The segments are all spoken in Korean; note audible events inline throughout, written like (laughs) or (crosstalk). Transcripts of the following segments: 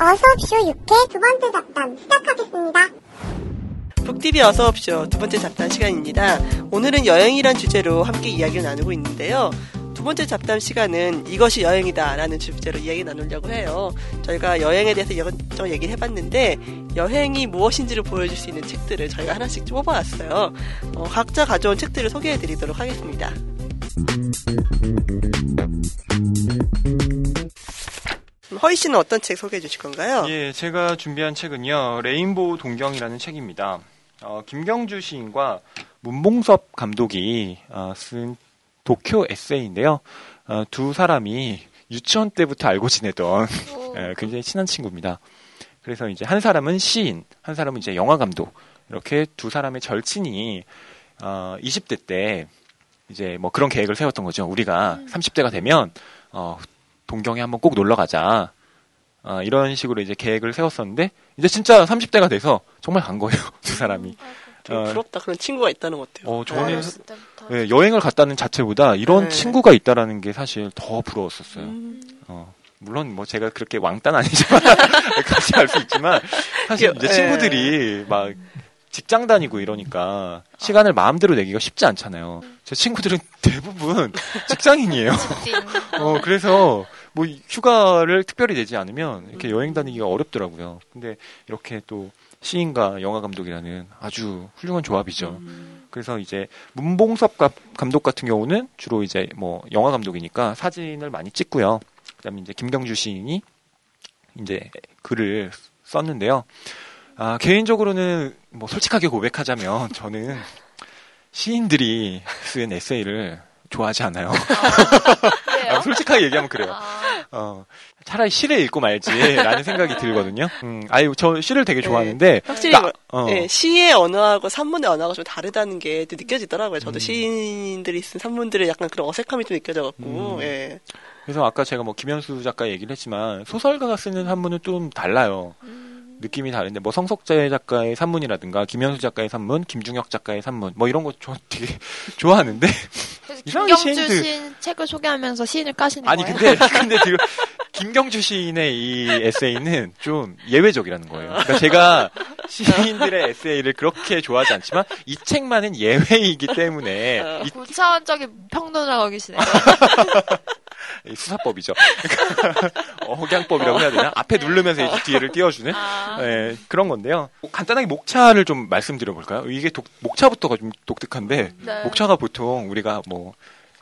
어서옵쇼 6회 두 번째 잡담 시작하겠습니다. 북TV 어서옵쇼 두 번째 잡담 시간입니다. 오늘은 여행이란 주제로 함께 이야기를 나누고 있는데요. 두 번째 잡담 시간은 이것이 여행이다 라는 주제로 이야기 나누려고 해요. 저희가 여행에 대해서 이것저것 얘기를 해봤는데 여행이 무엇인지를 보여줄 수 있는 책들을 저희가 하나씩 뽑아왔어요. 어, 각자 가져온 책들을 소개해드리도록 하겠습니다. 허희 씨는 어떤 책 소개해 주실 건가요? 예, 제가 준비한 책은요, 레인보우 동경이라는 책입니다. 어, 김경주 시인과 문봉섭 감독이 어, 쓴 도쿄 에세이인데요. 어, 두 사람이 유치원 때부터 알고 지내던 예, 굉장히 친한 친구입니다. 그래서 이제 한 사람은 시인, 한 사람은 이제 영화 감독 이렇게 두 사람의 절친이 어, 20대 때 이제 뭐 그런 계획을 세웠던 거죠. 우리가 30대가 되면 어, 동경에 한번 꼭 놀러 가자. 아, 이런 식으로 이제 계획을 세웠었는데 이제 진짜 30대가 돼서 정말 간 거예요. (laughs) 두 사람이. 좀 어, 부럽다. 그런 친구가 있다는 것 같아요. 어, 저는. 예, 여행을 갔다는 자체보다 이런 네. 친구가 있다라는 게 사실 더 부러웠었어요. 음. 어, 물론 뭐 제가 그렇게 왕따는 아니지만 (laughs) 같이 갈 수 있지만 사실 이제 예. 친구들이 막 직장 다니고 이러니까 시간을 마음대로 내기가 쉽지 않잖아요. 제 친구들은 대부분 (laughs) 직장인이에요. 어, 그래서 뭐 휴가를 특별히 내지 않으면 이렇게 여행 다니기가 어렵더라고요. 근데 이렇게 또 시인과 영화 감독이라는 아주 훌륭한 조합이죠. 그래서 이제 문봉섭 가- 감독 같은 경우는 주로 이제 뭐 영화 감독이니까 사진을 많이 찍고요. 그다음에 이제 김경주 시인이 이제 글을 썼는데요. 아, 개인적으로는 뭐 솔직하게 고백하자면 (laughs) 저는 시인들이 쓴 에세이를 좋아하지 않아요. 아, 솔직하게 얘기하면 그래요. 아, 어, 차라리 시를 읽고 말지라는 생각이 들거든요. 음, 아유, 저 시를 되게 좋아하는데. 확실히 그러니까, 어, 예, 시의 언어하고 산문의 언어가 좀 다르다는 게또 느껴지더라고요. 음. 저도 시인들이 쓴 산문들의 약간 그런 어색함이 좀 느껴져갖고, 음. 예. 그래서 아까 제가 뭐 김현수 작가 얘기를 했지만 소설가가 쓰는 산문은 좀 달라요. 느낌이 다른데 뭐 성석재 작가의 산문이라든가 김현수 작가의 산문, 김중혁 작가의 산문 뭐 이런 거 저 되게 (laughs) 좋아하는데 김경주 시인들- 시인 책을 소개하면서 시인을 까시는 아니 거예요? 근데 근데 지금 김경주 시인의 이 에세이는 좀 예외적이라는 거예요. 그러니까 제가 시인들의 에세이를 그렇게 좋아하지 않지만 이 책만은 예외이기 때문에 이 고차원적인 평론을 하고 계시네요. 이 수사법이죠. 어, 억양법이라고 해야 되나? 앞에 누르면서 이제 뒤를 띄워주는 아, 네, 그런 건데요. 간단하게 목차를 좀 말씀드려볼까요? 이게 독- 목차부터가 좀 독특한데 네. 목차가 보통 우리가 뭐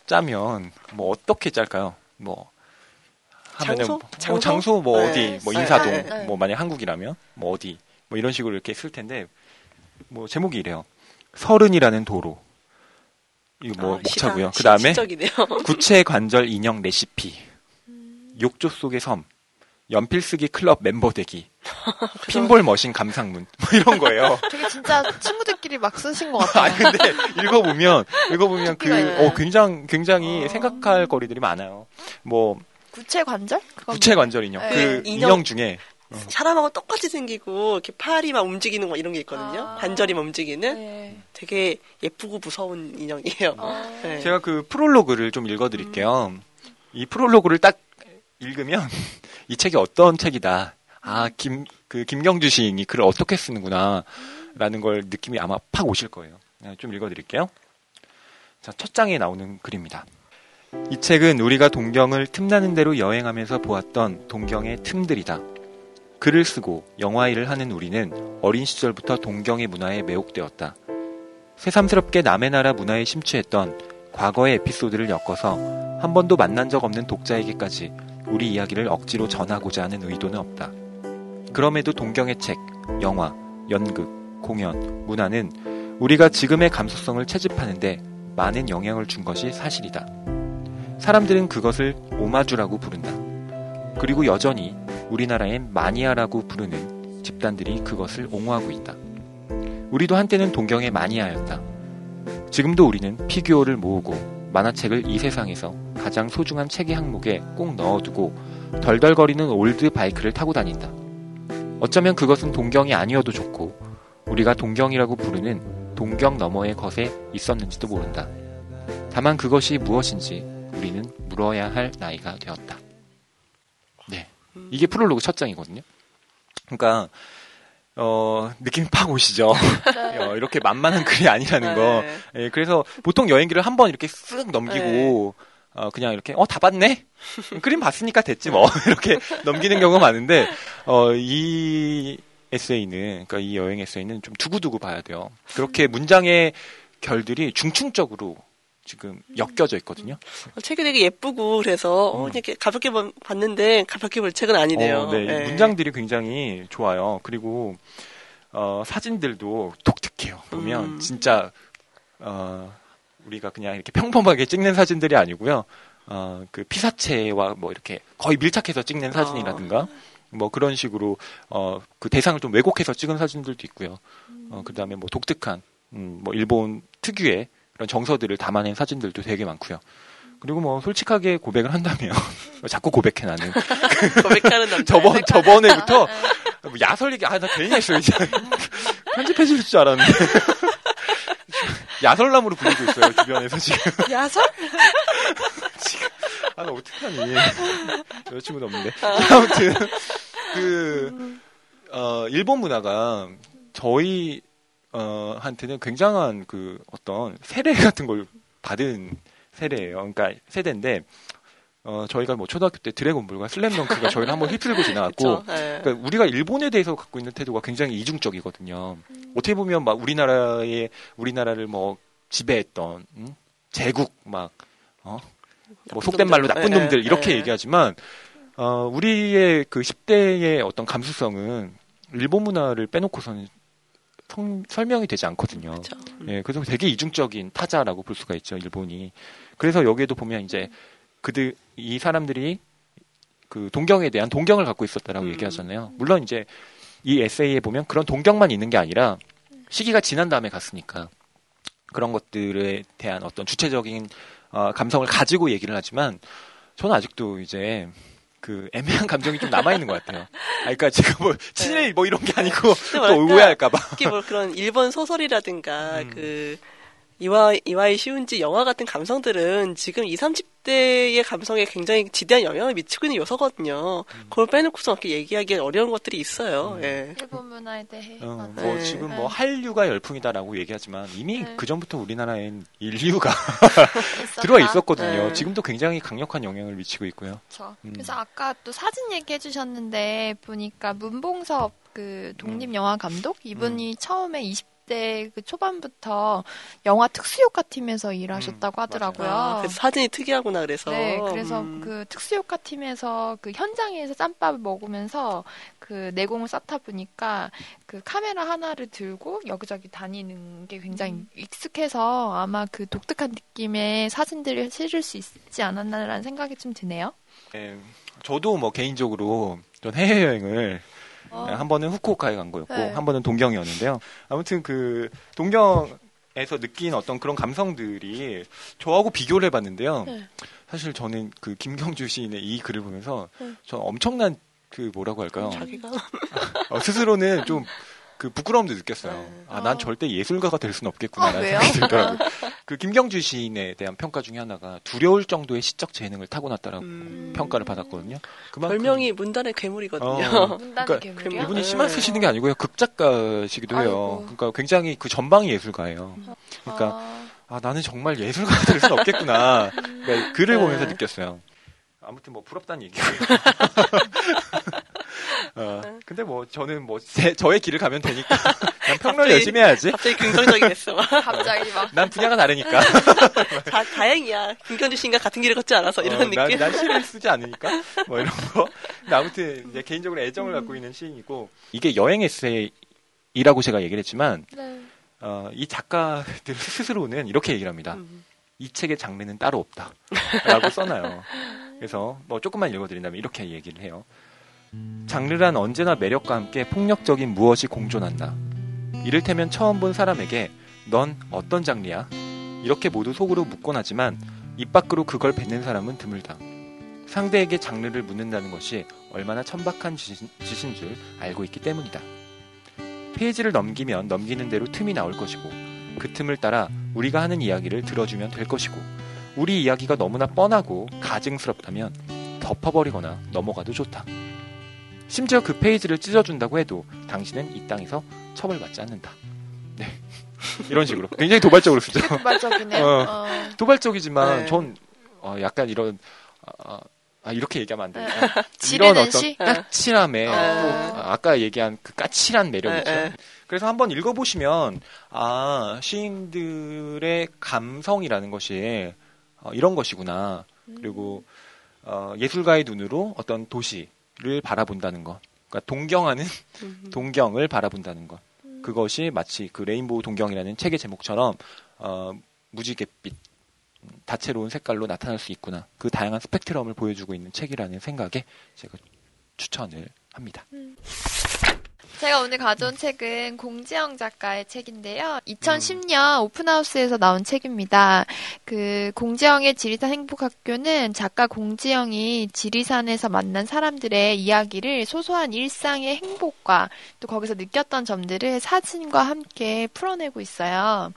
짜면 뭐 어떻게 짤까요? 뭐 하면은 장소? 뭐 장소? 장소 뭐 네. 어디 뭐 네, 인사동 네, 네. 뭐 만약 한국이라면 뭐 어디 뭐 이런 식으로 이렇게 쓸 텐데 뭐 제목이 이래요. 서른이라는 도로. 이거 뭐 아, 목차고요. 그 다음에. 구체 관절 인형 레시피, 욕조 속의 섬, 연필 쓰기 클럽 멤버 되기, (laughs) 핀볼 머신 감상문, 뭐 이런 거예요. (laughs) 되게 진짜 친구들끼리 막 쓰신 것 같아요. 아니 근데 읽어보면 읽어보면 그 웃기네. (laughs) 어, 굉장히 굉장히 어. 생각할 거리들이 많아요. 뭐 구체 관절? 구체 뭐- 관절 인형, 네. 그 인형. 인형 중에 사람하고 똑같이 생기고, 이렇게 팔이 막 움직이는 거 이런 게 있거든요. 아. 관절이 막 움직이는 네. 되게 예쁘고 무서운 인형이에요. 어. 네. 제가 그 프롤로그를 좀 읽어드릴게요. 이 프롤로그를 딱 읽으면 (laughs) 이 책이 어떤 책이다. 아, 김, 그 김경주 시인이 글을 어떻게 쓰는구나. 라는 걸 느낌이 아마 팍 오실 거예요. 네, 좀 읽어드릴게요. 자, 첫 장에 나오는 글입니다. 이 책은 우리가 동경을 틈나는 대로 여행하면서 보았던 동경의 틈들이다. 글을 쓰고 영화 일을 하는 우리는 어린 시절부터 동경의 문화에 매혹되었다. 새삼스럽게 남의 나라 문화에 심취했던 과거의 에피소드를 엮어서 한 번도 만난 적 없는 독자에게까지 우리 이야기를 억지로 전하고자 하는 의도는 없다. 그럼에도 동경의 책, 영화, 연극, 공연, 문화는 우리가 지금의 감수성을 채집하는데 많은 영향을 준 것이 사실이다. 사람들은 그것을 오마주라고 부른다. 그리고 여전히 우리나라엔 마니아라고 부르는 집단들이 그것을 옹호하고 있다. 우리도 한때는 동경의 마니아였다. 지금도 우리는 피규어를 모으고 만화책을 이 세상에서 가장 소중한 책의 항목에 꼭 넣어두고 덜덜거리는 old bike를 타고 다닌다. 어쩌면 그것은 동경이 아니어도 좋고 우리가 동경이라고 부르는 동경 너머의 것에 있었는지도 모른다. 다만 그것이 무엇인지 우리는 물어야 할 나이가 되었다. 네. 이게 프롤로그 첫 장이거든요. 그러니까 어, 느낌이 팍 오시죠. 네. (laughs) 어, 이렇게 만만한 글이 아니라는 거. 네. 예, 그래서 보통 여행기를 한 번 이렇게 쓱 넘기고 어, 그냥 이렇게 어 다 봤네. 그림 봤으니까 됐지 뭐 (laughs) 이렇게 넘기는 경우가 많은데 어, 이 에세이는 그러니까 이 여행 에세이는 좀 두고두고 봐야 돼요. 그렇게 문장의 결들이 중충적으로 지금 엮여져 있거든요. 어, 책이 되게 예쁘고 그래서 어, 이렇게 가볍게 본- 봤는데 가볍게 볼 책은 아니네요. 어, 네, 이 예. 문장들이 굉장히 좋아요. 그리고 어, 사진들도 독특해요. 보면 음. 진짜 어, 우리가 그냥 이렇게 평범하게 찍는 사진들이 아니고요. 어, 그 피사체와 뭐 이렇게 거의 밀착해서 찍는 사진이라든가 뭐 그런 식으로 어, 그 대상을 좀 왜곡해서 찍은 사진들도 있고요. 어, 그다음에 뭐 독특한 음, 뭐 일본 특유의 그런 정서들을 담아낸 사진들도 되게 많고요. 그리고 뭐 솔직하게 고백을 한다면 (laughs) 자꾸 고백해 나는 (laughs) 고백하는 남자. 저번 저번에부터 뭐 야설 얘기 아나 괜히 했어요 이제 (laughs) 편집해 줄 줄 알았는데 야설남으로 불리고 있어요 주변에서 지금 야설? 아나 어떡하니 여자친구도 없는데 아무튼 그 어, 일본 문화가 저희 어, 한테는 굉장한 그 어떤 세례 (laughs) 같은 걸 받은 세례예요. 그러니까 세대인데 어, 저희가 뭐 초등학교 때 드래곤볼과 슬램덩크가 저희를 한번 휩쓸고 지나갔고? (laughs) 예. 그러니까 우리가 일본에 대해서 갖고 있는 태도가 굉장히 이중적이거든요. 어떻게 보면 막 우리나라의 우리나라를 뭐 지배했던 음? 제국 막 어? 뭐 속된 말로. 나쁜 예, 놈들 예, 이렇게 예. 얘기하지만 어, 우리의 그 10대의 어떤 감수성은 일본 문화를 빼놓고서는 성- 설명이 되지 않거든요. 그쵸. 예, 그래서 되게 이중적인 타자라고 볼 수가 있죠, 일본이. 그래서 여기에도 보면 이제 그들 이 사람들이 그 동경에 대한 동경을 갖고 있었다라고 음. 얘기하잖아요. 물론 이제 이 에세이에 보면 그런 동경만 있는 게 아니라 시기가 지난 다음에 갔으니까 그런 것들에 대한 어떤 주체적인 어, 감성을 가지고 얘기를 하지만 저는 아직도 이제 그 애매한 감정이 좀 남아 있는 것 같아요. 아, 그러니까 제가 뭐 친일 뭐 이런 게 아니고 (laughs) 또 오해할까봐. 특히 뭐 그런 일본 소설이라든가 음. 그 이와 이와이 시운지 영화 같은 감성들은 지금 20, 30 대의 감성에 굉장히 지대한 영향을 미치고 있는 요소거든요. 음. 그걸 빼놓고서 이렇게 얘기하기엔 어려운 것들이 있어요. 예. 일본 문화에 대해. 어. 뭐 네. 지금 네. 뭐 한류가 열풍이다라고 얘기하지만 이미 네. 그 전부터 우리나라엔 인류가. (laughs) 들어와 있었거든요. 네. 지금도 굉장히 강력한 영향을 미치고 있고요. 그쵸. 음. 그래서 아까 또 사진 얘기해 주셨는데 보니까 문봉섭 그 독립 영화 감독 이분이 처음에 20 대 그 초반부터 영화 특수효과 팀에서 일하셨다고 음, 하더라고요. 아, 그래서 사진이 특이하구나 그래서. 네, 그래서 음. 그 특수효과 팀에서 그 현장에서 짬밥을 먹으면서 그 내공을 쌓다 보니까 그 카메라 하나를 들고 여기저기 다니는 게 굉장히 음. 익숙해서 아마 그 독특한 느낌의 사진들을 실을 수 있지 않았나라는 생각이 좀 드네요. 예, 저도 뭐 개인적으로 전 해외여행을 한 번은 후쿠오카에 간 거였고 네. 한 번은 동경이었는데요. 아무튼 그 동경에서 느낀 어떤 그런 감성들이 저하고 비교를 해봤는데요. 네. 사실 저는 그 김경주 시인의 이 글을 보면서 네. 저는 엄청난 그 뭐라고 할까요? 자기가 어, 스스로는 좀 그 부끄러움도 느꼈어요. 네. 아, 난 어. 절대 예술가가 될 수는 없겠구나라는 아, 왜요? 생각이 들더라고요. (laughs) 그 김경주 시인에 대한 평가 중에 하나가 두려울 정도의 시적 재능을 타고났다라고 음. 평가를 받았거든요. 그만큼 별명이 문단의 괴물이거든요. 어. (laughs) 문단의 그러니까 괴물이요? 이분이 네. 시만 쓰시는 게 아니고요. 극작가시기도 해요. 아이고. 그러니까 굉장히 그 전방이 예술가예요. 그러니까 아, 아, 나는 정말 예술가가 될 수는 없겠구나. (laughs) 그러니까 글을 네. 보면서 느꼈어요. 아무튼 뭐 부럽다는 얘기고요. 어, 근데 뭐 저는 뭐 제, 저의 길을 가면 되니까 (laughs) 그냥 평론 열심히 해야지. 갑자기 긍정적이 됐어. (laughs) 갑자기 막 난 분야가 다르니까. (laughs) 다, 다행이야. 김경주 씨인가 같은 길을 걷지 않아서 이런 어, 느낌. 난, 난 시를 쓰지 않으니까 뭐 이런 거. 아무튼 이제 개인적으로 애정을 갖고 있는 시인이고 이게 여행 에세이라고 제가 얘기를 했지만 네. 어, 이 작가들 스스로는 이렇게 얘기를 합니다. 음. 이 책의 장르는 따로 없다. 라고 써놔요. 그래서 뭐 조금만 읽어드린다면 이렇게 얘기를 해요. 장르란 언제나 매력과 함께 폭력적인 무엇이 공존한다. 이를테면 처음 본 사람에게 넌 어떤 장르야? 이렇게 모두 속으로 묻곤 하지만 입 밖으로 그걸 뱉는 사람은 드물다. 상대에게 장르를 묻는다는 것이 얼마나 천박한 짓인, 짓인 줄 알고 있기 때문이다. 페이지를 넘기면 넘기는 대로 틈이 나올 것이고 그 틈을 따라 우리가 하는 이야기를 들어주면 될 것이고 우리 이야기가 너무나 뻔하고 가증스럽다면 덮어버리거나 넘어가도 좋다. 심지어 그 페이지를 찢어준다고 해도 당신은 이 땅에서 처벌받지 않는다. 네. (laughs) 이런 식으로. 굉장히 도발적으로 쓰죠. (laughs) 도발적이네요. 어. 어. 도발적이지만 네. 전 어, 약간 이런 아, 아, 이렇게 얘기하면 안 네. 되나? 지르는 이런 어떤 시? 까칠함에 어. 또 아, 아까 얘기한 그 까칠한 매력이죠. 네, 네. 그래서 한번 읽어보시면 아 시인들의 감성이라는 것이 어, 이런 것이구나. 그리고 어, 예술가의 눈으로 어떤 도시 를 바라본다는 것, 그러니까 동경하는 음. (laughs) 동경을 바라본다는 것. 그것이 마치 그 레인보우 동경이라는 책의 제목처럼 어, 무지갯빛 음, 다채로운 색깔로 나타날 수 있구나. 그 다양한 스펙트럼을 보여주고 있는 책이라는 생각에 제가 추천을 합니다. 제가 오늘 가져온 책은 공지영 작가의 책인데요. 2010년 오픈하우스에서 나온 책입니다. 그 공지영의 지리산 행복학교는 작가 공지영이 지리산에서 만난 사람들의 이야기를 소소한 일상의 행복과 또 거기서 느꼈던 점들을 사진과 함께 풀어내고 있어요.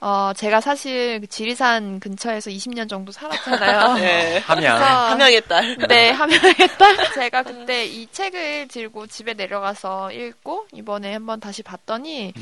어, 제가 사실 그 지리산 근처에서 20년 정도 살았잖아요. (laughs) 네. 함양. 그래서 함양의 딸. 네, 함양했다. 제가 (laughs) 그때 이 책을 들고 집에 내려가서 읽고 이번에 한번 다시 봤더니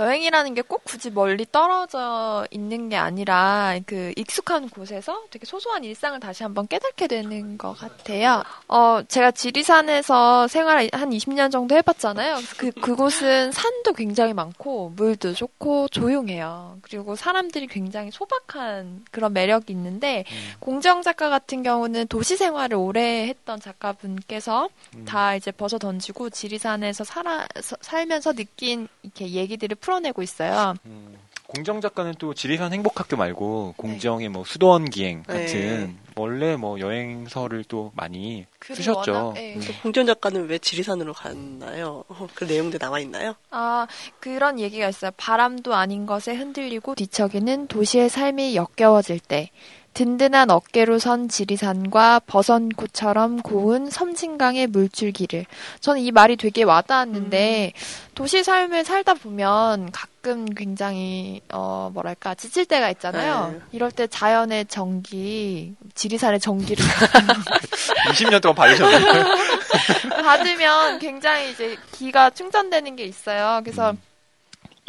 여행이라는 게 꼭 굳이 멀리 떨어져 있는 게 아니라 그 익숙한 곳에서 되게 소소한 일상을 다시 한번 깨닫게 되는 것 같아요. 어, 제가 지리산에서 생활 한 20년 정도 해봤잖아요. 그, 그곳은 산도 굉장히 많고 물도 좋고 조용해요. 그리고 사람들이 굉장히 소박한 그런 매력이 있는데 공정 작가 같은 경우는 도시 생활을 오래 했던 작가분께서 음. 다 이제 벗어 던지고 지리산에서 살아, 서- 살면서 느낀 이렇게 얘기들을 풀 어내고 있어요. 음, 공정 작가는 또 지리산 행복학교 말고 공정의 뭐 수도원 기행 네. 같은 원래 뭐 여행서를 또 많이 쓰셨죠. 워낙, 예. 음. 공전 작가는 왜 지리산으로 갔나요? 어, (laughs) 그 내용도 나와 있나요? 아, 그런 얘기가 있어요. 바람도 아닌 것에 흔들리고 뒤척이는 도시의 삶이 역겨워질 때, 든든한 어깨로 선 지리산과 버선꽃처럼 고운 섬진강의 물줄기를. 저는 이 말이 되게 와닿았는데, 도시 삶을 살다 보면 가끔 굉장히, 어, 뭐랄까, 지칠 때가 있잖아요. 네. 이럴 때 자연의 전기, 지리산의 전기를 (laughs) (laughs) 20년 동안 받으셨네요. 받으면 굉장히 이제 기가 충전되는 게 있어요. 그래서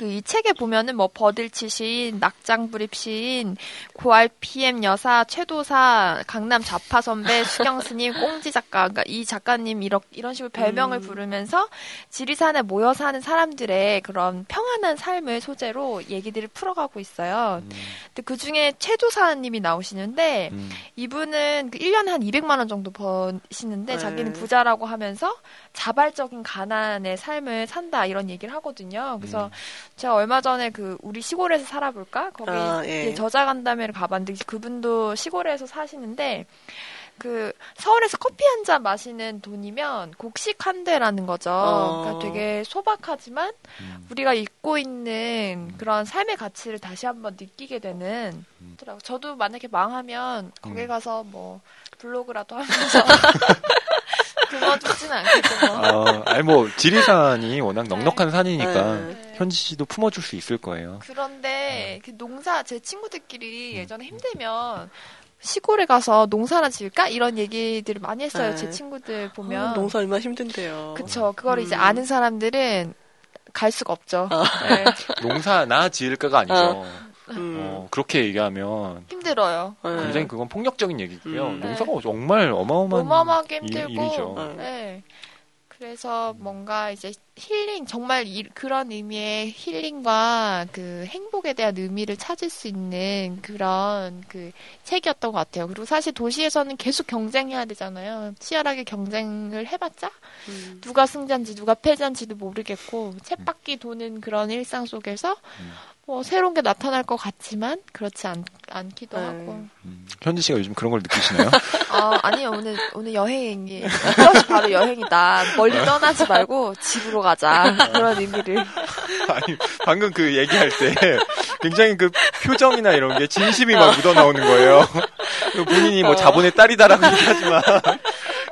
그 이 책에 보면은 뭐 버들치 시인, 낙장불입 시인, 고알 PM 여사, 최도사, 강남 좌파 선배, 수경 스님, 꽁지 작가, 그러니까 이 작가님 이런 이런 식으로 별명을 음. 부르면서 지리산에 모여 사는 사람들의 그런 평안한 삶을 소재로 얘기들을 풀어가고 있어요. 근데 그 중에 최도사님이 나오시는데 음. 이분은 그 1년에 한 200만 원 정도 버시는데 네. 자기는 부자라고 하면서 자발적인 가난의 삶을 산다 이런 얘기를 하거든요. 그래서 음. 제가 얼마 전에 그 우리 시골에서 살아볼까 거기 아, 예. 저자 간담회를 가봤는데 그분도 시골에서 사시는데 그 서울에서 커피 한 잔 마시는 돈이면 곡식 한 대라는 거죠. 어. 그러니까 되게 소박하지만 음. 우리가 잊고 있는 그런 삶의 가치를 다시 한번 느끼게 되는 음. 저도 만약에 망하면 거기 음. 가서 뭐 블로그라도 하면서 (laughs) 그거 죽지는 않겠죠. 뭐. 어, 아니 뭐 지리산이 (laughs) 워낙 넉넉한 산이니까 네. 현지 씨도 품어줄 수 있을 거예요. 그런데 음. 그 농사 제 친구들끼리 예전에 힘들면 시골에 가서 농사나 지을까 이런 얘기들을 많이 했어요. 네. 제 친구들 아, 보면. 농사 얼마나 힘든데요. 그쵸. 그걸 이제 음. 아는 사람들은 갈 수가 없죠. 아. 네. (laughs) 농사나 지을까가 아니죠. 음. 어, 그렇게 얘기하면 힘들어요. 네. 굉장히 그건 폭력적인 얘기고요. 음. 농사가 정말 어마어마한 어마어마하게 일- 힘들고. 일 이죠. 어. 네. 그래서 뭔가 이제 힐링, 정말 이- 그런 의미의 힐링과 그 행복에 대한 의미를 찾을 수 있는 그런 그 책이었던 것 같아요. 그리고 사실 도시에서는 계속 경쟁해야 되잖아요. 치열하게 경쟁을 해봤자 음. 누가 승자인지 누가 패자인지도 모르겠고 쳇바퀴 도는 그런 일상 속에서 음. 뭐 새로운 게 나타날 것 같지만 그렇지 않, 않기도 네. 하고. 음, 현지 씨가 요즘 그런 걸 느끼시나요? (laughs) 아, 아니요. 오늘, 오늘 여행이, 바로 여행이다. 멀리 떠나지 말고 집으로 가자. 그런 의미를. (laughs) 아니 방금 그 얘기할 때 굉장히 그 표정이나 이런 게 진심이 막 묻어 나오는 거예요. 그 본인이 뭐 자본의 딸이다라고 얘기하지만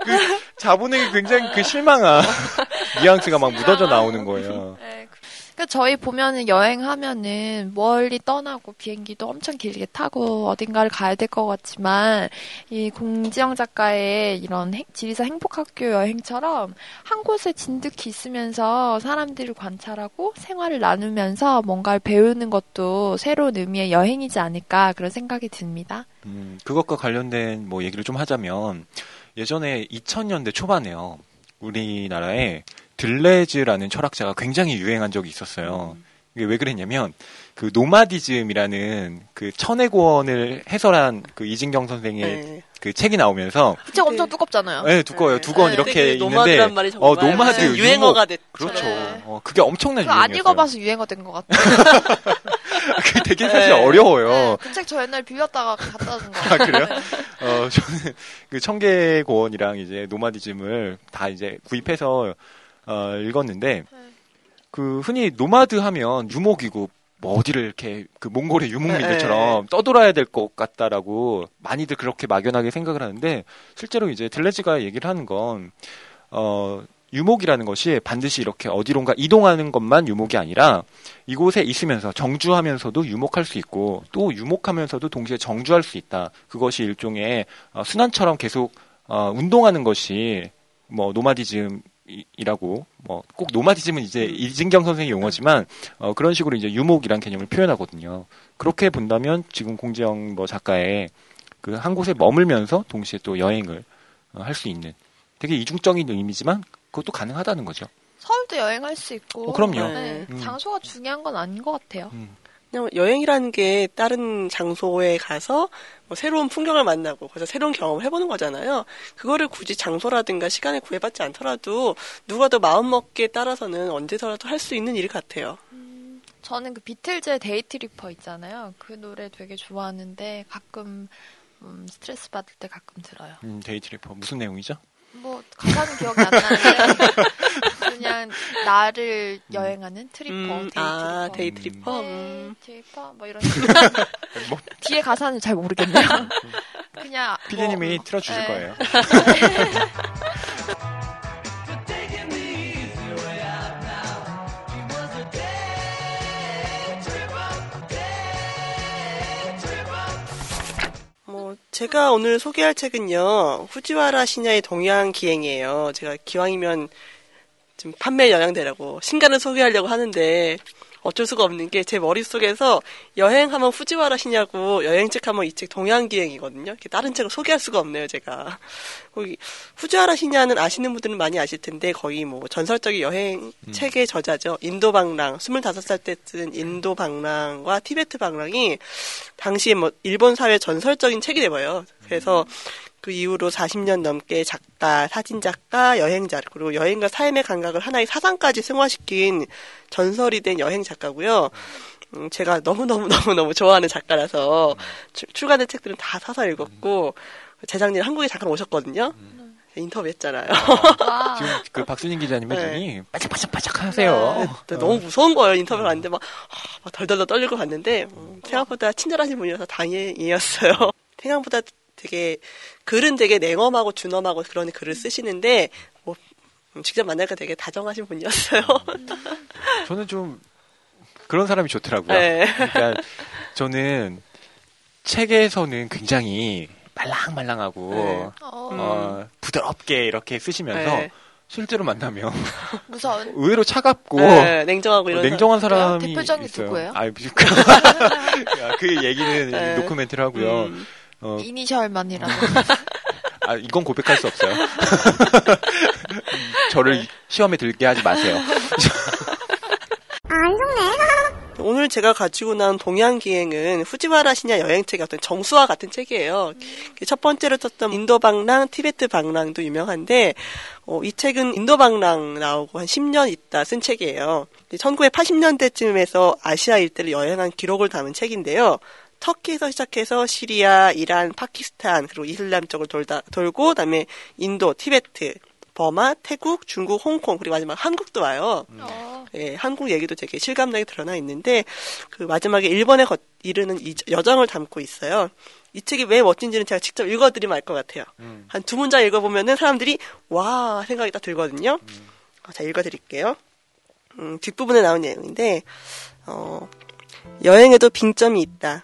그 자본에게 굉장히 그 실망한 (laughs) 뉘앙스가 막 묻어져 나오는 거예요. 네, 그- 그러니까 저희 보면은 여행하면은 멀리 떠나고 비행기도 엄청 길게 타고 어딘가를 가야 될 것 같지만 이 공지영 작가의 이런 행- 지리산 행복학교 여행처럼 한 곳에 진득히 있으면서 사람들을 관찰하고 생활을 나누면서 뭔가를 배우는 것도 새로운 의미의 여행이지 않을까 그런 생각이 듭니다. 음, 그것과 관련된 뭐 얘기를 좀 하자면 예전에 2000년대 초반에요. 우리나라에 들레즈라는 철학자가 굉장히 유행한 적이 있었어요. 이게 왜 그랬냐면 그 노마디즘이라는 그 천해고원을 해설한 그 이진경 선생의 네. 그 책이 나오면서 책 엄청 두껍잖아요. 네, 두꺼워요. 두권 네. 이렇게 있는데 nomad란 말이 정말 어, nomad 무슨 유행어가 유목. 됐죠. 그렇죠. 네. 어, 그게 엄청난 유행이었어요. 안 읽어봐서 유행어 된 것 같아요. (laughs) 그게 되게 사실 네. 어려워요. 그 책 저 옛날 빌렸다가 갖다 준 거. 아, 그래요? 네. 어, 저는 그 천 개의 고원이랑 이제 nomadism을 다 이제 구입해서 어, 읽었는데 네. 그 흔히 nomad 하면 유목이고 뭐 어디를 이렇게 그 몽골의 네. 유목민들처럼 떠돌아야 될 것 같다라고 많이들 그렇게 막연하게 생각을 하는데 실제로 이제 들레즈가 얘기를 하는 건 어, 유목이라는 것이 반드시 이렇게 어디론가 이동하는 것만 유목이 아니라 이곳에 있으면서 정주하면서도 유목할 수 있고 또 유목하면서도 동시에 정주할 수 있다. 그것이 일종의 어, 순환처럼 계속 어, 운동하는 것이 뭐 노마디즘 이라고 뭐 꼭 노마디즘은 이제 음. 이진경 선생의 용어지만 어, 그런 식으로 이제 유목이란 개념을 표현하거든요. 그렇게 본다면 지금 공지영 뭐 작가의 그 한 곳에 머물면서 동시에 또 여행을 어, 할수 있는 되게 이중적인 의미지만 그것도 가능하다는 거죠. 서울도 여행할 수 있고. 어, 그럼요. 네, 음. 장소가 중요한 건 아닌 것 같아요. 음. 그냥 여행이라는 게 다른 장소에 가서 뭐 새로운 풍경을 만나고 거기서 새로운 경험을 해보는 거잖아요. 그거를 굳이 장소라든가 시간에 구애받지 않더라도 누가 더 마음먹기에 따라서는 언제서라도 할 수 있는 일 같아요. 저는 그 비틀즈의 Day Tripper 있잖아요. 그 노래 되게 좋아하는데 가끔 음, 스트레스 받을 때 가끔 들어요. 음, Day Tripper 무슨 내용이죠? 뭐 가사는 기억이 안 나는데 (laughs) 그냥 나를 여행하는 tripper, 음, Day Tripper. 아, Day Tripper. 음. Day Tripper 뭐 이런 식으로. 뭐 (laughs) 뒤에 가사는 잘 모르겠네요. (laughs) 그냥 피디님이 뭐, 틀어 주실 네. 거예요. 뭐 제가 오늘 소개할 책은요 후지와라 시냐의 동양 기행이에요. 제가 기왕이면 좀 판매 영양되라고 신간을 소개하려고 하는데 어쩔 수가 없는 게 제 머릿속에서 여행하면 후지와라 시냐고 여행책 하면 이 책 동양 기행이거든요. 이렇게 다른 책을 소개할 수가 없네요, 제가. 거기 후지와라 시냐는 아시는 분들은 많이 아실 텐데 거의 뭐 전설적인 여행 책의 저자죠. 인도 방랑 25살 때 쓴 인도 방랑과 티베트 방랑이 당시에 뭐 일본 사회 전설적인 책이 돼버려요. 그래서 그 이후로 40년 넘게 작가, 사진 작가, 여행자 그리고 여행과 삶의 감각을 하나의 사상까지 승화시킨 전설이 된 여행 작가고요. 음, 제가 너무너무너무너무 좋아하는 작가라서 출- 출간된 책들은 다 사서 읽었고 재작년에 한국에 잠깐 오셨거든요. 인터뷰했잖아요. 와. 지금 그 박순인 기자님 네. 해주니 바짝바짝바짝 하세요. 네, 너무 무서운 거예요. 인터뷰를 하는데 막, 아, 막 덜덜덜 떨리고 갔는데 음, 생각보다 친절하신 분이어서 다행이었어요. 생각보다 되게 글은 되게 냉엄하고 준엄하고 그런 글을 쓰시는데 뭐 음, 직접 만나니까 되게 다정하신 분이었어요. (laughs) 저는 좀 그런 사람이 좋더라고요. 네. 그러니까 저는 책에서는 굉장히 말랑말랑하고 네. 어, 어, 부드럽게 이렇게 쓰시면서 네. 실제로 만나면 무서운. (laughs) 의외로 차갑고 네, 냉정하고 이런 냉정한 사람이 대표적인 있어요. 누구예요? 아, 그, (laughs) 그 얘기는 네. 노크멘트를 하고요. 음. 어, 이니셜만이라는. (laughs) 아, 이건 고백할 수 없어요. (laughs) 저를 시험에 들게 하지 마세요. 아, 안 속네. (laughs) 오늘 제가 가지고 나온 동양기행은 후지와라 시냐 여행책의 어떤 정수와 같은 책이에요. 첫 번째로 썼던 인도 방랑, 티베트 방랑도 유명한데, 어, 이 책은 인도 방랑 나오고 한 10년 있다 쓴 책이에요. 1980년대쯤에서 아시아 일대를 여행한 기록을 담은 책인데요. 터키에서 시작해서 시리아, 이란, 파키스탄, 그리고 이슬람 쪽을 돌다, 돌고, 그다음에 인도, 티베트, 버마, 태국, 중국, 홍콩, 그리고 마지막 한국도 와요. 어, 예, 한국 얘기도 되게 실감나게 드러나 있는데 그 마지막에 일본에 거- 이르는 이 여정을 담고 있어요. 이 책이 왜 멋진지는 제가 직접 읽어드리면 알 것 같아요. 음. 한두 문장 읽어보면은 사람들이 와 생각이 딱 들거든요. 어, 자 읽어드릴게요. 음, 뒷부분에 나온 내용인데 어, 여행에도 빙점이 있다.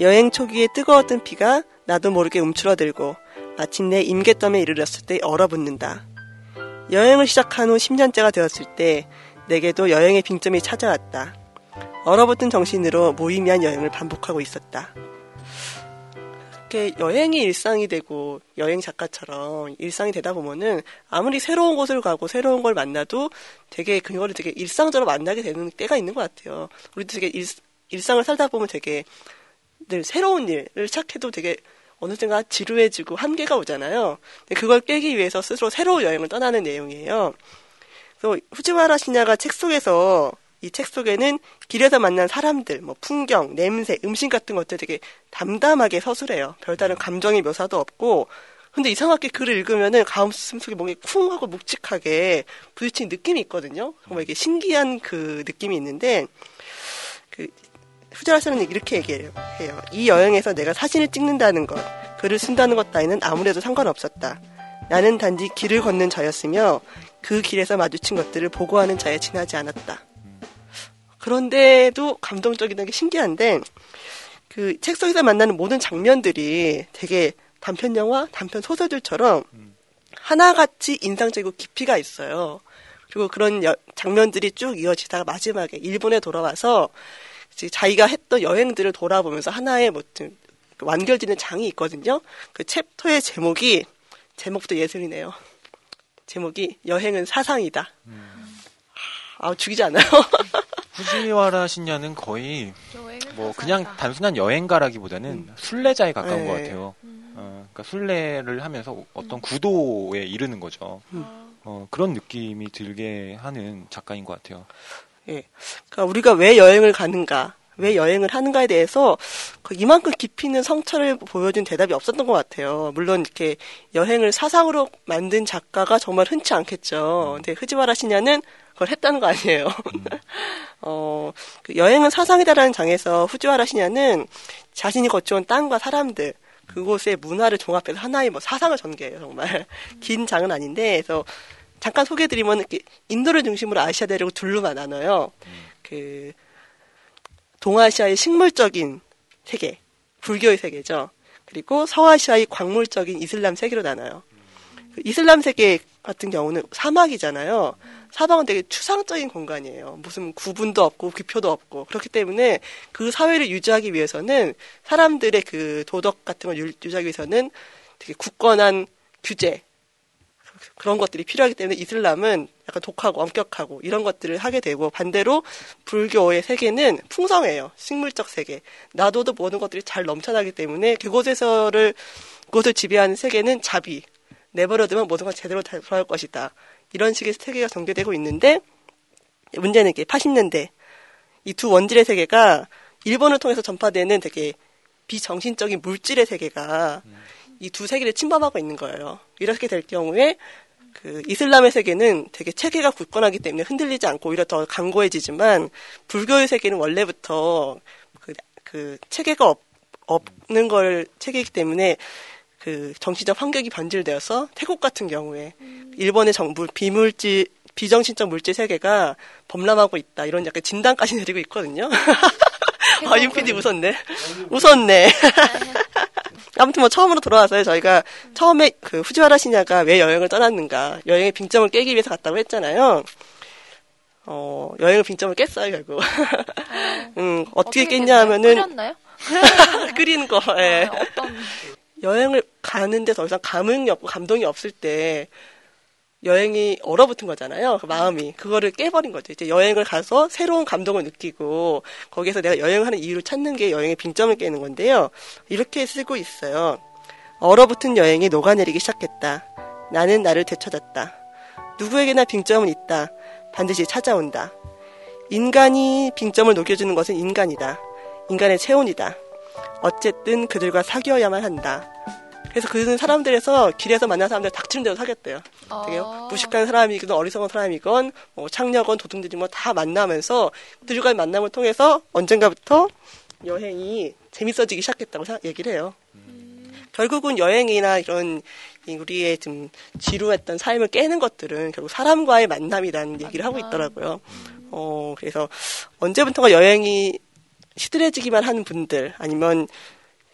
여행 초기에 뜨거웠던 피가 나도 모르게 움츠러들고 마침내 임계점에 이르렀을 때 얼어붙는다. 여행을 시작한 후 10년째가 되었을 때 내게도 여행의 빙점이 찾아왔다. 얼어붙은 정신으로 무의미한 여행을 반복하고 있었다. 이렇게 여행이 일상이 되고 여행 작가처럼 일상이 되다 보면은 아무리 새로운 곳을 가고 새로운 걸 만나도 되게 그거를 되게 일상적으로 만나게 되는 때가 있는 것 같아요. 우리도 되게 일, 일상을 살다 보면 되게 늘 새로운 일을 시작해도 되게 어느 순간 지루해지고 한계가 오잖아요. 그걸 깨기 위해서 스스로 새로운 여행을 떠나는 내용이에요. 그래서 후지와라 시냐가 책 속에서 이 책 속에는 길에서 만난 사람들, 뭐 풍경, 냄새, 음식 같은 것들 되게 담담하게 서술해요. 별다른 감정의 묘사도 없고, 근데 이상하게 글을 읽으면은 가슴 속에 뭔가 쿵 하고 묵직하게 부딪힌 느낌이 있거든요. 정말 이게 신기한 그 느낌이 있는데, 그, 씨는 이렇게 얘기해요. 해요. 이 여행에서 내가 사진을 찍는다는 것, 글을 쓴다는 것 따위는 아무래도 상관없었다. 나는 단지 길을 걷는 자였으며 그 길에서 마주친 것들을 보고하는 자에 지나지 않았다. 그런데도 감동적이다는 게 신기한데 그 책 속에서 만나는 모든 장면들이 되게 단편 영화, 단편 소설들처럼 하나같이 인상적이고 깊이가 있어요. 그리고 그런 여- 장면들이 쭉 이어지다가 마지막에 일본에 돌아와서 자기가 했던 여행들을 돌아보면서 하나의 뭐좀 완결지는 장이 있거든요. 그 챕터의 제목이 제목부터 예술이네요. 제목이 여행은 사상이다. 아 죽이지 않아요? (laughs) 후지와라 신녀는 거의 뭐 그냥. 단순한 여행가라기보다는 순례자에 가까운 네. 것 같아요. 어, 그러니까 순례를 하면서 어떤 구도에 이르는 거죠. 어, 그런 느낌이 들게 하는 작가인 것 같아요. 예. 그러니까 우리가 왜 여행을 가는가, 왜 여행을 하는가에 대해서 그 이만큼 깊이 있는 성찰을 보여준 대답이 없었던 것 같아요. 물론 이렇게 여행을 사상으로 만든 작가가 정말 흔치 않겠죠. 근데 흐지와라 시냐는 그걸 했다는 거 아니에요. (laughs) 어, 그 여행은 사상이다라는 장에서 후지와라 시냐는 자신이 거쳐온 땅과 사람들, 그곳의 문화를 종합해서 하나의 뭐 사상을 전개해요, 정말. (laughs) 긴 장은 아닌데, 그래서 잠깐 소개해드리면, 인도를 중심으로 아시아 대륙을 둘로만 나눠요. 그, 동아시아의 식물적인 세계, 불교의 세계죠. 그리고 서아시아의 광물적인 이슬람 세계로 나눠요. 그 이슬람 세계 같은 경우는 사막이잖아요. 사막은 되게 추상적인 공간이에요. 무슨 구분도 없고 규표도 없고 그렇기 때문에 그 사회를 유지하기 위해서는 사람들의 그 도덕 같은 걸 유- 유지하기 위해서는 되게 굳건한 규제 그런 것들이 필요하기 때문에 이슬람은 약간 독하고 엄격하고 이런 것들을 하게 되고 반대로 불교의 세계는 풍성해요. 식물적 세계. 놔둬도 모든 것들이 잘 넘쳐나기 때문에 그곳에서를 그곳을 지배하는 세계는 자비. 내버려두면 모든 건 제대로 다 돌아갈 것이다. 이런 식의 세계가 전개되고 있는데 문제는 이게 80년대 이 두 원질의 세계가 일본을 통해서 전파되는 되게 비정신적인 물질의 세계가 이 두 세계를 침범하고 있는 거예요. 이렇게 될 경우에 그 이슬람의 세계는 되게 체계가 굳건하기 때문에 흔들리지 않고 오히려 더 강고해지지만 불교의 세계는 원래부터 그, 그 체계가 없, 없는 걸 체계이기 때문에 그 정치적 환경이 변질되어서 태국 같은 경우에 일본의 정부 비물질 비정신적 물질 세계가 범람하고 있다 이런 약간 진단까지 (laughs) 내리고 있거든요. (laughs) 아, 윤PD 웃었네. 웃었네. 아무튼 뭐 처음으로 돌아와서요. 저희가 처음에 그 후지와라 시냐가 왜 여행을 떠났는가, 여행의 빙점을 깨기 위해서 갔다고 했잖아요. 어, 여행의 빙점을 깼어요, 결국. 음, 어떻게, 깼냐 하면은 끓였나요? 끓이는 (laughs) 거, 예. 아, 어떤 여행을 가는데 더 이상 감흥이 없고 감동이 없을 때 여행이 얼어붙은 거잖아요. 그 마음이. 그거를 깨버린 거죠. 이제 여행을 가서 새로운 감동을 느끼고 거기에서 내가 여행하는 이유를 찾는 게 여행의 빙점을 깨는 건데요. 이렇게 쓰고 있어요. 얼어붙은 여행이 녹아내리기 시작했다. 나는 나를 되찾았다. 누구에게나 빙점은 있다. 반드시 찾아온다. 인간이 빙점을 녹여주는 것은 인간이다. 인간의 체온이다. 어쨌든 그들과 사귀어야만 한다. 그래서 그는 사람들에서 길에서 만난 사람들 닥치는 대로 사귀었대요. 되게 어. 무식한 사람이건 어리석은 사람이건 뭐 창녀건 도둑들이 뭐다 만나면서 그들과의 만남을 통해서 언젠가부터 여행이 재밌어지기 시작했다고 사- 얘기를 해요. 결국은 여행이나 이런 이 우리의 좀 지루했던 삶을 깨는 것들은 결국 사람과의 만남이라는 얘기를 하고 있더라고요. 어, 그래서 언제부턴가 여행이 시들해지기만 하는 분들 아니면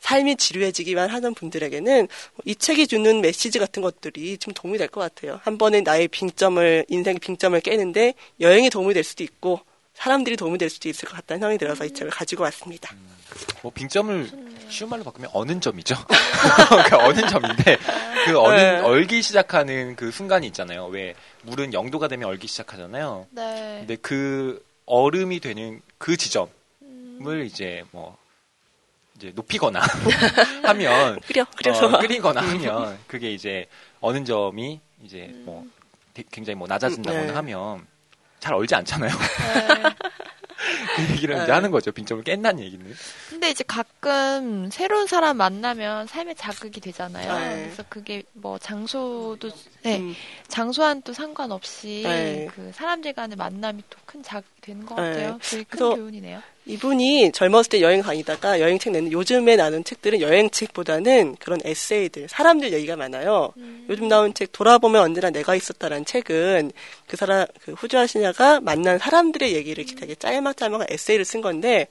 삶이 지루해지기만 하는 분들에게는 이 책이 주는 메시지 같은 것들이 좀 도움이 될 것 같아요. 한 번에 나의 빙점을 인생의 빙점을 깨는데 여행이 도움이 될 수도 있고 사람들이 도움이 될 수도 있을 것 같다는 생각이 들어서 이 책을 가지고 왔습니다. 뭐 빙점을 쉬운 말로 바꾸면 어는 점이죠. (laughs) 그러니까 어는 점인데 그 어는 네. 얼기 시작하는 그 순간이 있잖아요. 왜 물은 0도가 되면 얼기 시작하잖아요. 네. 근데 그 얼음이 되는 그 지점을 음. 이제 뭐 이제 높이거나 (laughs) 하면 그래요. 그래서 어, 끓이거나 하면 그게 이제 어는 점이 이제 뭐 되- 굉장히 뭐 낮아진다거나 음, 네. 하면 잘 얼지 않잖아요. 네. (laughs) 그 얘기를 이제 네. 하는 거죠. 빙점을 깬다는 얘기는. 근데 이제 가끔 새로운 사람 만나면 삶의 자극이 되잖아요. 네. 그래서 그게 뭐 장소도 네, 음, 장소와는 또 상관없이 네. 그 사람들 간의 만남이 또 큰 자극이 되는 것 네. 같아요. 되게 큰 그래서 교훈이네요. 이분이 젊었을 때 여행 다니다가 여행책 내는 요즘에 나는 책들은 여행책보다는 그런 에세이들, 사람들 얘기가 많아요. 요즘 나온 책 돌아보면 언제나 내가 있었다라는 책은 그 사람 그 후주 아시냐가 만난 사람들의 얘기를 되게 짤막짤막한 에세이를 쓴 건데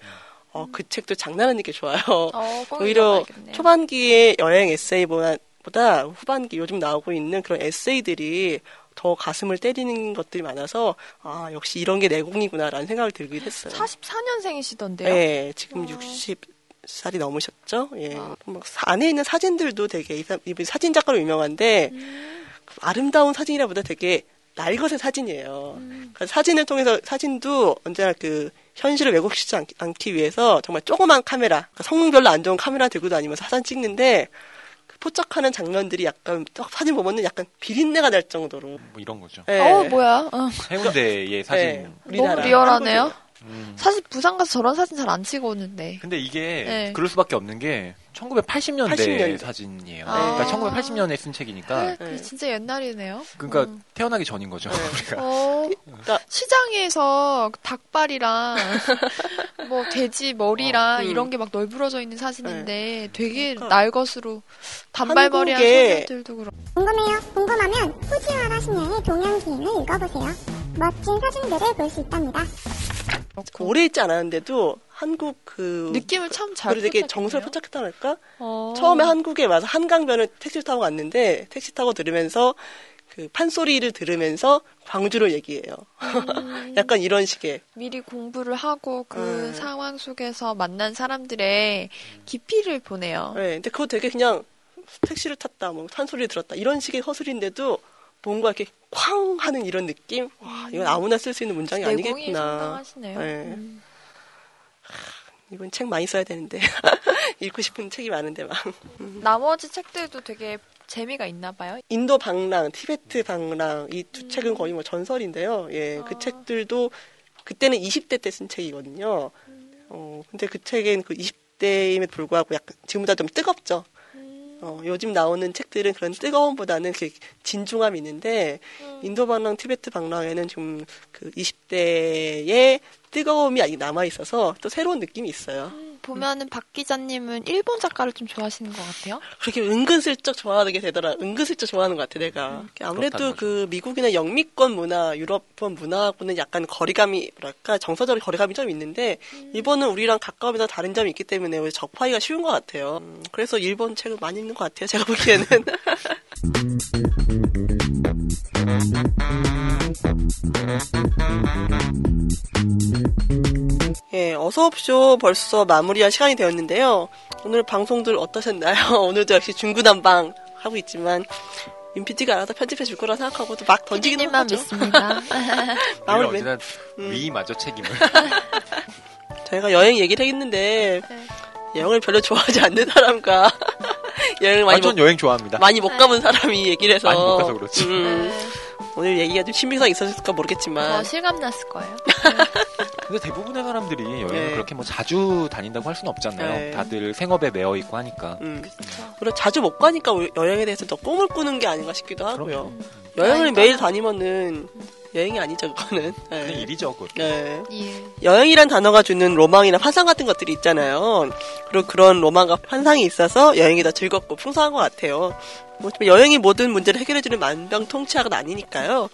어, 그 책도 장난 아니게 좋아요. 어, 꼭 (laughs) 오히려 읽어봐야겠네요. 초반기의 여행 에세이보다 보다 후반기 요즘 나오고 있는 그런 에세이들이 더 가슴을 때리는 것들이 많아서 아 역시 이런 게 내공이구나라는 생각이 들긴 했어요. 44년생이시던데요. 네, 지금 어. 60 살이 넘으셨죠? 예. 아. 막 사- 안에 있는 사진들도 되게, 이 사- 이분이 사진 작가로 유명한데, 음. 그 아름다운 사진이라보다 되게 날것의 사진이에요. 음. 그래서 사진을 통해서, 사진도 언제나 그, 현실을 왜곡시키지 않, 않기 위해서 정말 조그만 카메라, 그러니까 성능 별로 안 좋은 카메라 들고 다니면서 사진 찍는데, 그 포착하는 장면들이 약간, 딱 사진 보면은 약간 비린내가 날 정도로. 뭐 이런 거죠. 예. 어, 뭐야. 어. 해운대의 사진. 예, 너무 리얼하네요. 음. 사실 부산 가서 저런 사진 잘 안 찍어 오는데. 근데 이게 네. 그럴 수밖에 없는 게 1980년대 80 년대. 사진이에요. 아. 그러니까 1980년에 쓴 책이니까 아, 그게 진짜 옛날이네요. 그러니까 음. 태어나기 전인 거죠. 네. 우리가. 어, 그러니까 시장에서 닭발이랑 (laughs) 뭐 돼지 머리랑 어, 음. 이런 게 막 널브러져 있는 사진인데 되게 그러니까 날것으로 단발머리한 소녀들도 그렇고 궁금해요? 궁금하면 후지와라 신야의 동양 기행을 읽어보세요. 멋진 사진들을 볼 수 있답니다. 오래 있지 않았는데도 한국 그 느낌을 참 잘 그리고 되게. 정서를 포착했다 할까? 어. 처음에 한국에 와서 한강변을 택시를 타고 갔는데 택시 타고 들으면서 그 판소리를 들으면서 광주를 얘기해요. 음. (laughs) 약간 이런 식의 미리 공부를 하고 그 네. 상황 속에서 만난 사람들의 깊이를 보네요. 네, 근데 그거 되게 그냥 택시를 탔다, 뭐 판소리를 들었다 이런 식의 허술인데도 뭔가 이렇게 쾅 하는 이런 느낌? 와, 이건 아무나 쓸 수 있는 문장이 내공이 아니겠구나. 상당하시네요. 네. 음. 이번 책 많이 써야 되는데 (laughs) 읽고 싶은 책이 많은데 막 나머지 책들도 되게 재미가 있나 봐요. 인도 방랑, 티베트 방랑 이 두 책은 거의 뭐 전설인데요. 예, 그 아. 책들도 그때는 20대 때 쓴 책이거든요. 어, 근데 그 책엔 그 20대임에도 불구하고 약간 지금보다 좀 뜨겁죠. 어, 요즘 나오는 책들은 그런 뜨거움보다는 그 진중함이 있는데 인도 방랑, 티베트 방랑에는 좀 그 20대의 뜨거움이 아직 남아 있어서 또 새로운 느낌이 있어요. 음, 보면은 박 기자님은 일본 작가를 좀 좋아하시는 것 같아요. 그렇게 은근슬쩍 좋아하게 되더라. 은근슬쩍 좋아하는 것 같아, 내가. 아무래도 그렇다는 그 미국이나 영미권 문화, 유럽권 문화하고는 약간 거리감이, 뭐랄까, 정서적인 거리감이 좀 있는데, 일본은 우리랑 가까움이나 다른 점이 있기 때문에 접하기가 쉬운 것 같아요. 음, 그래서 일본 책을 많이 읽는 것 같아요, 제가 보기에는. (laughs) 예, 어서옵쇼 벌써 마무리할 시간이 되었는데요. 오늘 방송들 어떠셨나요? (laughs) 오늘도 역시 중구난방 하고 있지만, 윤PD가 알아서 편집해 줄 거라 생각하고 또 막 던지기는 하죠. 믿습니다. (laughs) 마무리 멘- 언제나 위마저 책임을. (laughs) 저희가 여행 얘기를 했는데, 네. 여행을 별로 좋아하지 않는 사람과 여행을 많이 아니, 전 못, 여행 좋아합니다. 많이 못 가본 사람이 얘기를 해서 많이 못 가서 그렇지. 음, 네. 오늘 얘기가 좀 신빙성 있었을까 더 모르겠지만 실감 났을 거예요. (laughs) 근데 대부분의 사람들이 여행을 네. 그렇게 뭐 자주 다닌다고 할 수는 없잖아요. 네. 다들 생업에 매여 있고 하니까. 음, 그렇죠. 그리고 자주 못 가니까 오- 여행에 대해서 더 꿈을 꾸는 게 아닌가 싶기도 하고요. 그럼요. 여행을 아니다. 매일 다니면은 여행이 아니죠, 그거는. (laughs) 그냥 네. 일이죠, 그거. 네. 예. 여행이란 단어가 주는 로망이나 환상 같은 것들이 있잖아요. 그리고 그런 로망과 환상이 있어서 여행이 더 즐겁고 풍성한 것 같아요. 뭐 여행이 모든 문제를 해결해주는 만병통치약은 아니니까요.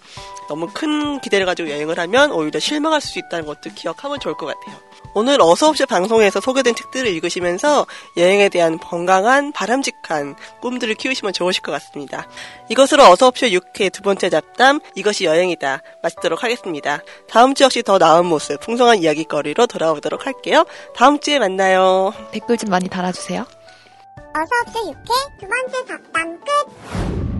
너무 큰 기대를 가지고 여행을 하면 오히려 실망할 수 있다는 것도 기억하면 좋을 것 같아요. 오늘 어서옵쇼 방송에서 소개된 책들을 읽으시면서 여행에 대한 건강한 바람직한 꿈들을 키우시면 좋으실 것 같습니다. 이것으로 어서옵쇼 6회 두 번째 잡담 이것이 여행이다 마치도록 하겠습니다. 다음 주 역시 더 나은 모습 풍성한 이야기거리로 돌아오도록 할게요. 다음 주에 만나요. 댓글 좀 많이 달아주세요. 어서옵쇼 6회 두 번째 잡담 끝!